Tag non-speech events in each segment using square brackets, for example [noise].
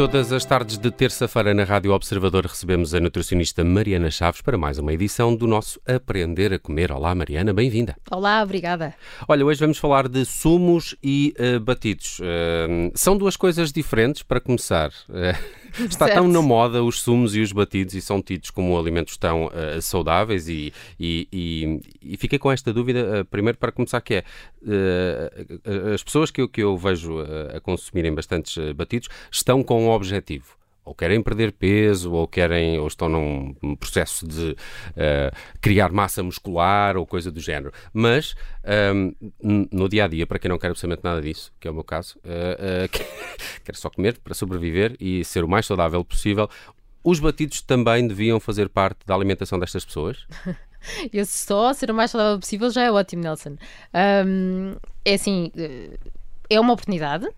Todas as tardes de terça-feira na Rádio Observador recebemos a nutricionista Mariana Chaves para mais uma edição do nosso Aprender a Comer. Olá, Mariana, bem-vinda. Olá, obrigada. Olha, hoje vamos falar de sumos e uh, batidos. Uh, são duas coisas diferentes para começar. Uh, [laughs] Está certo. tão na moda os sumos e os batidos e são tidos como alimentos tão uh, saudáveis e, e, e, e, fiquei com esta dúvida, uh, primeiro para começar, que é uh, as pessoas que eu, que eu vejo a consumirem bastantes batidos estão com um objetivo ou querem perder peso, ou querem, ou estão num processo de uh, criar massa muscular ou coisa do género. Mas um, ehm, no dia a dia, para quem não quer absolutamente nada disso, que é o meu caso, [laughs] uh, uh, quer só comer para sobreviver e ser o mais saudável possível, os batidos também deviam fazer parte da alimentação destas pessoas? [laughs] Eu só ser o mais saudável possível já é ótimo, Nelson. Um, é assim, é uma oportunidade.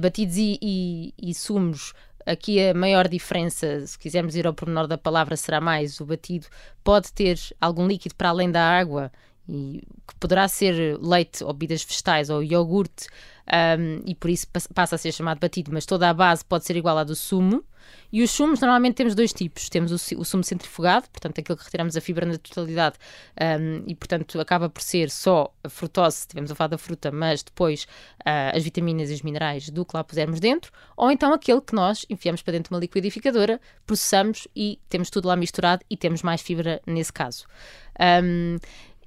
Batidos e, e, e sumos Aqui a maior diferença, se quisermos ir ao pormenor da palavra, será mais o batido. Pode ter algum líquido para além da água e que poderá ser leite ou bebidas vegetais ou iogurte um, e por isso passa a ser chamado batido, mas toda a base pode ser igual à do sumo. E os sumos normalmente temos dois tipos. Temos o, o sumo centrifugado, portanto aquilo que retiramos a fibra na totalidade um, e portanto acaba por ser só a frutose, se estivermos a falar da fruta, mas depois uh, as vitaminas e os minerais do que lá pusermos dentro, ou então aquele que nós enfiamos para dentro de uma liquidificadora, processamos e temos tudo lá misturado e temos mais fibra nesse caso. Um,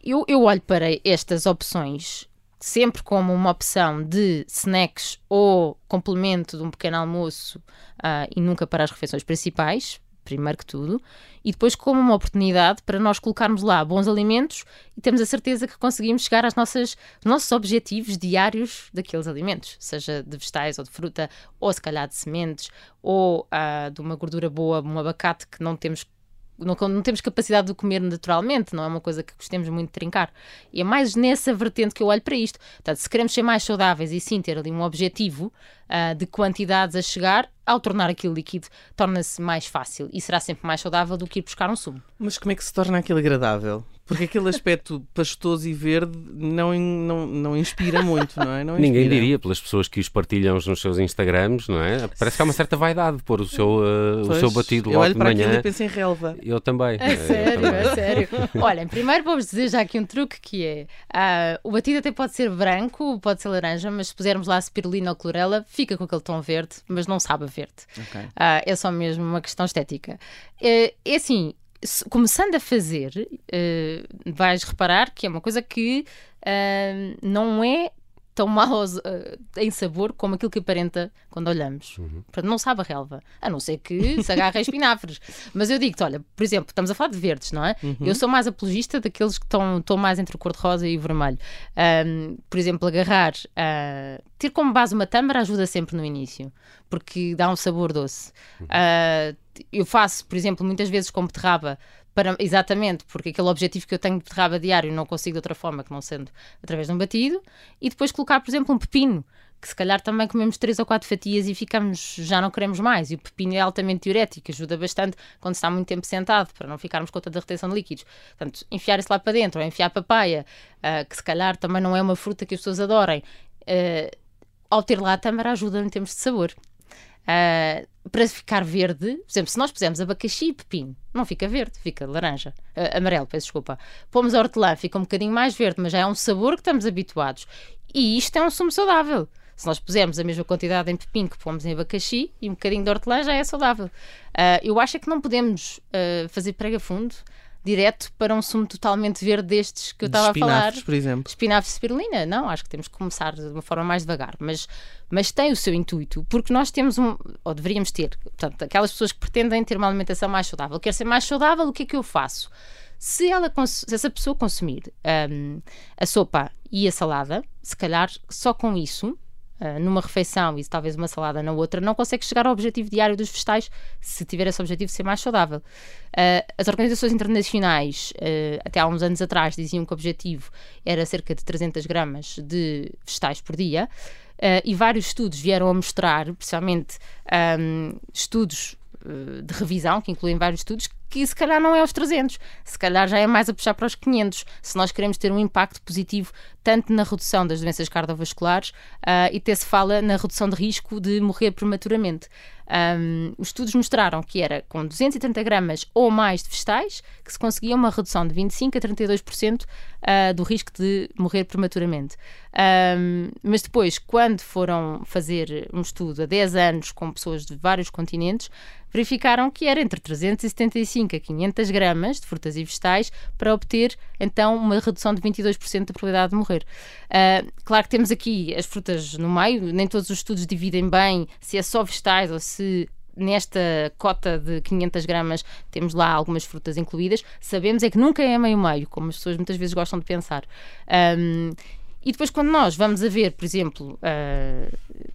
eu, eu olho para estas opções sempre como uma opção de snacks ou complemento de um pequeno almoço uh, e nunca para as refeições principais, primeiro que tudo, e depois como uma oportunidade para nós colocarmos lá bons alimentos e termos a certeza que conseguimos chegar aos nossos objetivos diários daqueles alimentos, seja de vegetais ou de fruta, ou se calhar de sementes, ou uh, de uma gordura boa, um abacate que não temos não, não, temos capacidade de comer naturalmente, não é uma coisa que gostemos muito de trincar. E é mais nessa vertente que eu olho para isto. Portanto, se queremos ser mais saudáveis e sim ter ali um objetivo uh, de quantidades a chegar, ao tornar aquilo líquido, torna-se mais fácil e será sempre mais saudável do que ir buscar um sumo. Mas como é que se torna aquilo agradável? Porque aquele aspecto pastoso e verde não, não, não inspira muito, não é? Não Ninguém diria, pelas pessoas que os partilham nos seus Instagrams, não é? Parece que há uma certa vaidade de pôr o seu, uh, o seu batido logo de manhã. Eu olho para e penso em relva. Eu também. É sério, é sério. Olha, primeiro vou-vos dizer já aqui um truque que é, uh, o batido até pode ser branco, pode ser laranja, mas se pusermos lá spirulina ou clorela, fica com aquele tom verde, mas não sabe a verde. Okay. Uh, é só mesmo uma questão estética. É, é assim, começando a fazer, uh, vais reparar que é uma coisa que uh, não é tão mal uh, em sabor como aquilo que aparenta quando olhamos. Uhum. Portanto, não sabe a relva, a não ser que se agarre a espinafres. [laughs] Mas eu digo-te, olha, por exemplo, estamos a falar de verdes, não é? Uhum. Eu sou mais apologista daqueles que estão, estão mais entre o cor-de-rosa e o vermelho. Um, por exemplo, agarrar, uh, ter como base uma tâmara ajuda sempre no início, porque dá um sabor doce. Uhum. Uh, eu faço, por exemplo, muitas vezes com beterraba, para, exatamente, porque aquele objetivo que eu tenho de beterraba diário não consigo de outra forma que não sendo através de um batido, e depois colocar, por exemplo, um pepino, que se calhar também comemos três ou quatro fatias e ficamos, já não queremos mais. E o pepino é altamente diurético, ajuda bastante quando está muito tempo sentado, para não ficarmos com tanta retenção de líquidos. Portanto, enfiar isso lá para dentro, ou enfiar papaya, uh, que se calhar também não é uma fruta que as pessoas adorem, uh, ao ter lá a tâmara ajuda em termos de sabor. Uh, para ficar verde, por exemplo, se nós pusermos abacaxi e pepino, não fica verde, fica laranja, uh, amarelo, peço desculpa. Pomos hortelã, fica um bocadinho mais verde, mas já é um sabor que estamos habituados. E isto é um sumo saudável. Se nós pusermos a mesma quantidade em pepino que pomos em abacaxi e um bocadinho de hortelã, já é saudável. Uh, eu acho é que não podemos fazer prega fundo direto para um sumo totalmente verde destes que eu estava a falar. por exemplo. Espinafres e spirulina, não, acho que temos que começar de uma forma mais devagar, mas, mas tem o seu intuito, porque nós temos um, ou deveríamos ter, portanto, aquelas pessoas que pretendem ter uma alimentação mais saudável. Quer ser mais saudável, o que é que eu faço? Se, ela, se essa pessoa consumir um, a sopa e a salada, se calhar só com isso Uh, numa refeição e talvez uma salada na outra, não consegue chegar ao objetivo diário dos vegetais se tiver esse objetivo ser mais saudável. Uh, as organizações internacionais, uh, até há uns anos atrás, diziam que o objetivo era cerca de 300 gramas de vegetais por dia. e vários estudos vieram a mostrar, principalmente um, estudos de revisão, que incluem vários estudos, que se calhar não é aos 300, se calhar já é mais a puxar para os 500, se nós queremos ter um impacto positivo tanto na redução das doenças cardiovasculares uh, e até se fala na redução de risco de morrer prematuramente. Um, os estudos mostraram que era com 230 gramas ou mais de vegetais que se conseguia uma redução de 25 a 32% uh, do risco de morrer prematuramente. Um, mas depois, quando foram fazer um estudo há 10 anos com pessoas de vários continentes, verificaram que era entre 375 a 500 gramas de frutas e vegetais para obter então uma redução de 22% da probabilidade de morrer. Uh, claro que temos aqui as frutas no meio, nem todos os estudos dividem bem se é só vegetais ou se nesta cota de 500 gramas temos lá algumas frutas incluídas. Sabemos é que nunca é meio-meio, como as pessoas muitas vezes gostam de pensar. Um, e depois, quando nós vamos a ver, por exemplo, uh,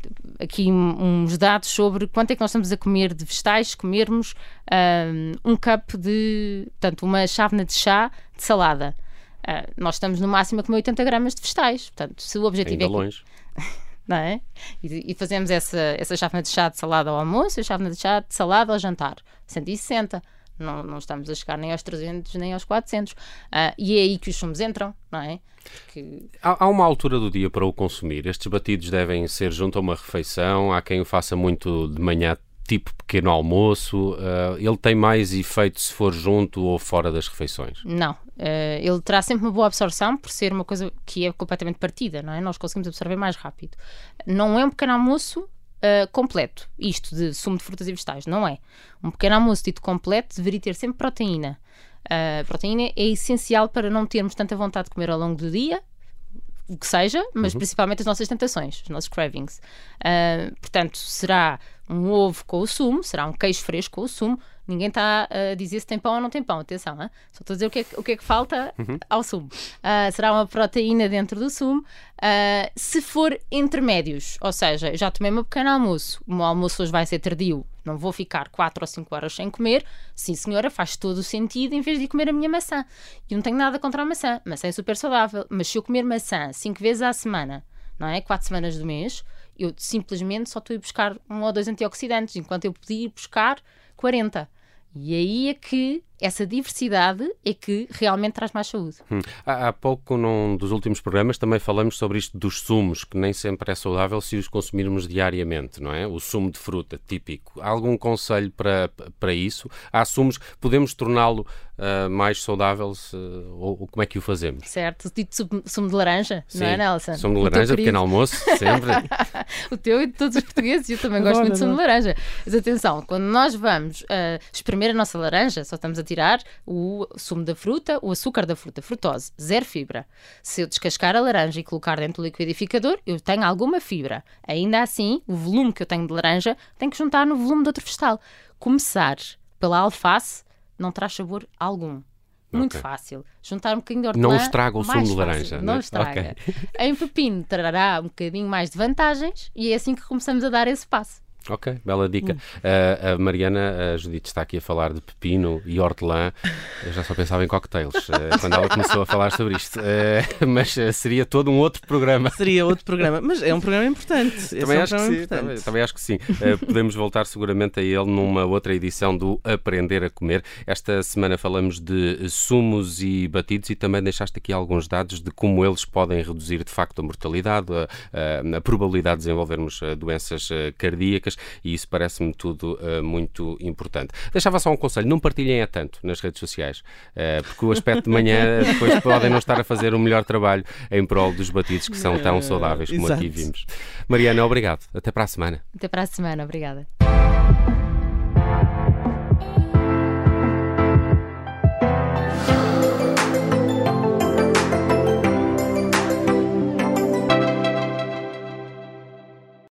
aqui uns dados sobre quanto é que nós estamos a comer de vegetais, comermos uh, um cup de, portanto, uma chávena de chá de salada. Uh, nós estamos no máximo a comer 80 gramas de vegetais. Portanto, se o objetivo Ainda é. longe. [laughs] não é? E, e, fazemos essa, essa chávena de chá de salada ao almoço a chávena de chá de salada ao jantar. 160. Não, não estamos a chegar nem aos 300 nem aos 400. Uh, e é aí que os sumos entram, não é? Que... Há, há, uma altura do dia para o consumir. Estes batidos devem ser junto a uma refeição. Há quem o faça muito de manhã, tipo pequeno almoço. Uh, ele tem mais efeito se for junto ou fora das refeições? Não. Uh, ele terá sempre uma boa absorção por ser uma coisa que é completamente partida, não é? Nós conseguimos absorver mais rápido. Não é um pequeno almoço uh, completo, isto de sumo de frutas e vegetais, não é. Um pequeno almoço dito completo deveria ter sempre proteína. A uh, proteína é essencial para não termos tanta vontade de comer ao longo do dia, o que seja, mas uhum. principalmente as nossas tentações, os nossos cravings. Uh, portanto, será um ovo com o sumo, será um queijo fresco com o sumo. Ninguém está a dizer se tem pão ou não tem pão, atenção, hein? só estou a dizer o que é, o que, é que falta uhum. ao sumo. Uh, será uma proteína dentro do sumo. Uh, se for intermédios, ou seja, já tomei meu pequeno almoço, o meu almoço hoje vai ser tardio, não vou ficar 4 ou 5 horas sem comer, sim senhora, faz todo o sentido em vez de comer a minha maçã. E não tenho nada contra a maçã, maçã é super saudável, mas se eu comer maçã 5 vezes à semana, não é? 4 semanas do mês, eu simplesmente só estou a ir buscar um ou dois antioxidantes, enquanto eu podia ir buscar 40. E aí é que essa diversidade é que realmente traz mais saúde. Hum. Há, há, pouco, num dos últimos programas, também falamos sobre isto dos sumos, que nem sempre é saudável se os consumirmos diariamente, não é? O sumo de fruta, típico. Há algum conselho para, para isso? Há sumos, podemos torná-lo uh, mais saudável se, ou, ou, como é que o fazemos? Certo, tipo sumo de laranja, Sim. não é, Nelson? Sumo de laranja, pequeno almoço, sempre. [laughs] o teu e de todos os portugueses, eu também gosto muito de sumo de laranja. Mas atenção, quando nós vamos uh, espremer a nossa laranja, só estamos a tirar o sumo da fruta, o açúcar da fruta, frutose, zero fibra. Se eu descascar a laranja e colocar dentro do liquidificador, eu tenho alguma fibra. Ainda assim, o volume que eu tenho de laranja tem que juntar no volume de outro vegetal. Começar pela alface não traz sabor algum. Muito okay. fácil. Juntar um bocadinho de hortelã. Não estraga o sumo de laranja. Não, não é? estraga. Okay. Em pepino trará um bocadinho mais de vantagens e é assim que começamos a dar esse passo. Ok, bela dica. Hum. Uh, a Mariana, a Judite está aqui a falar de pepino e hortelã. Eu já só pensava em cocktails uh, [laughs] quando ela começou a falar sobre isto. Uh, mas seria todo um outro programa. Seria outro programa, mas é um programa importante. Também, é um acho, programa que sim, também, também, acho que sim. podemos voltar seguramente a ele numa outra edição do Aprender a Comer. Esta semana falamos de sumos e batidos e também deixaste aqui alguns dados de como eles podem reduzir de facto a mortalidade, a, a, a probabilidade de desenvolvermos doenças cardíacas e isso parece-me tudo uh, muito importante. Deixava só um conselho: não partilhem a tanto nas redes sociais, uh, porque o aspecto de manhã [laughs] depois podem não estar a fazer o melhor trabalho em prol dos batidos que são tão saudáveis como aqui vimos. Mariana, obrigado. Até para a semana. Até para a semana, obrigada.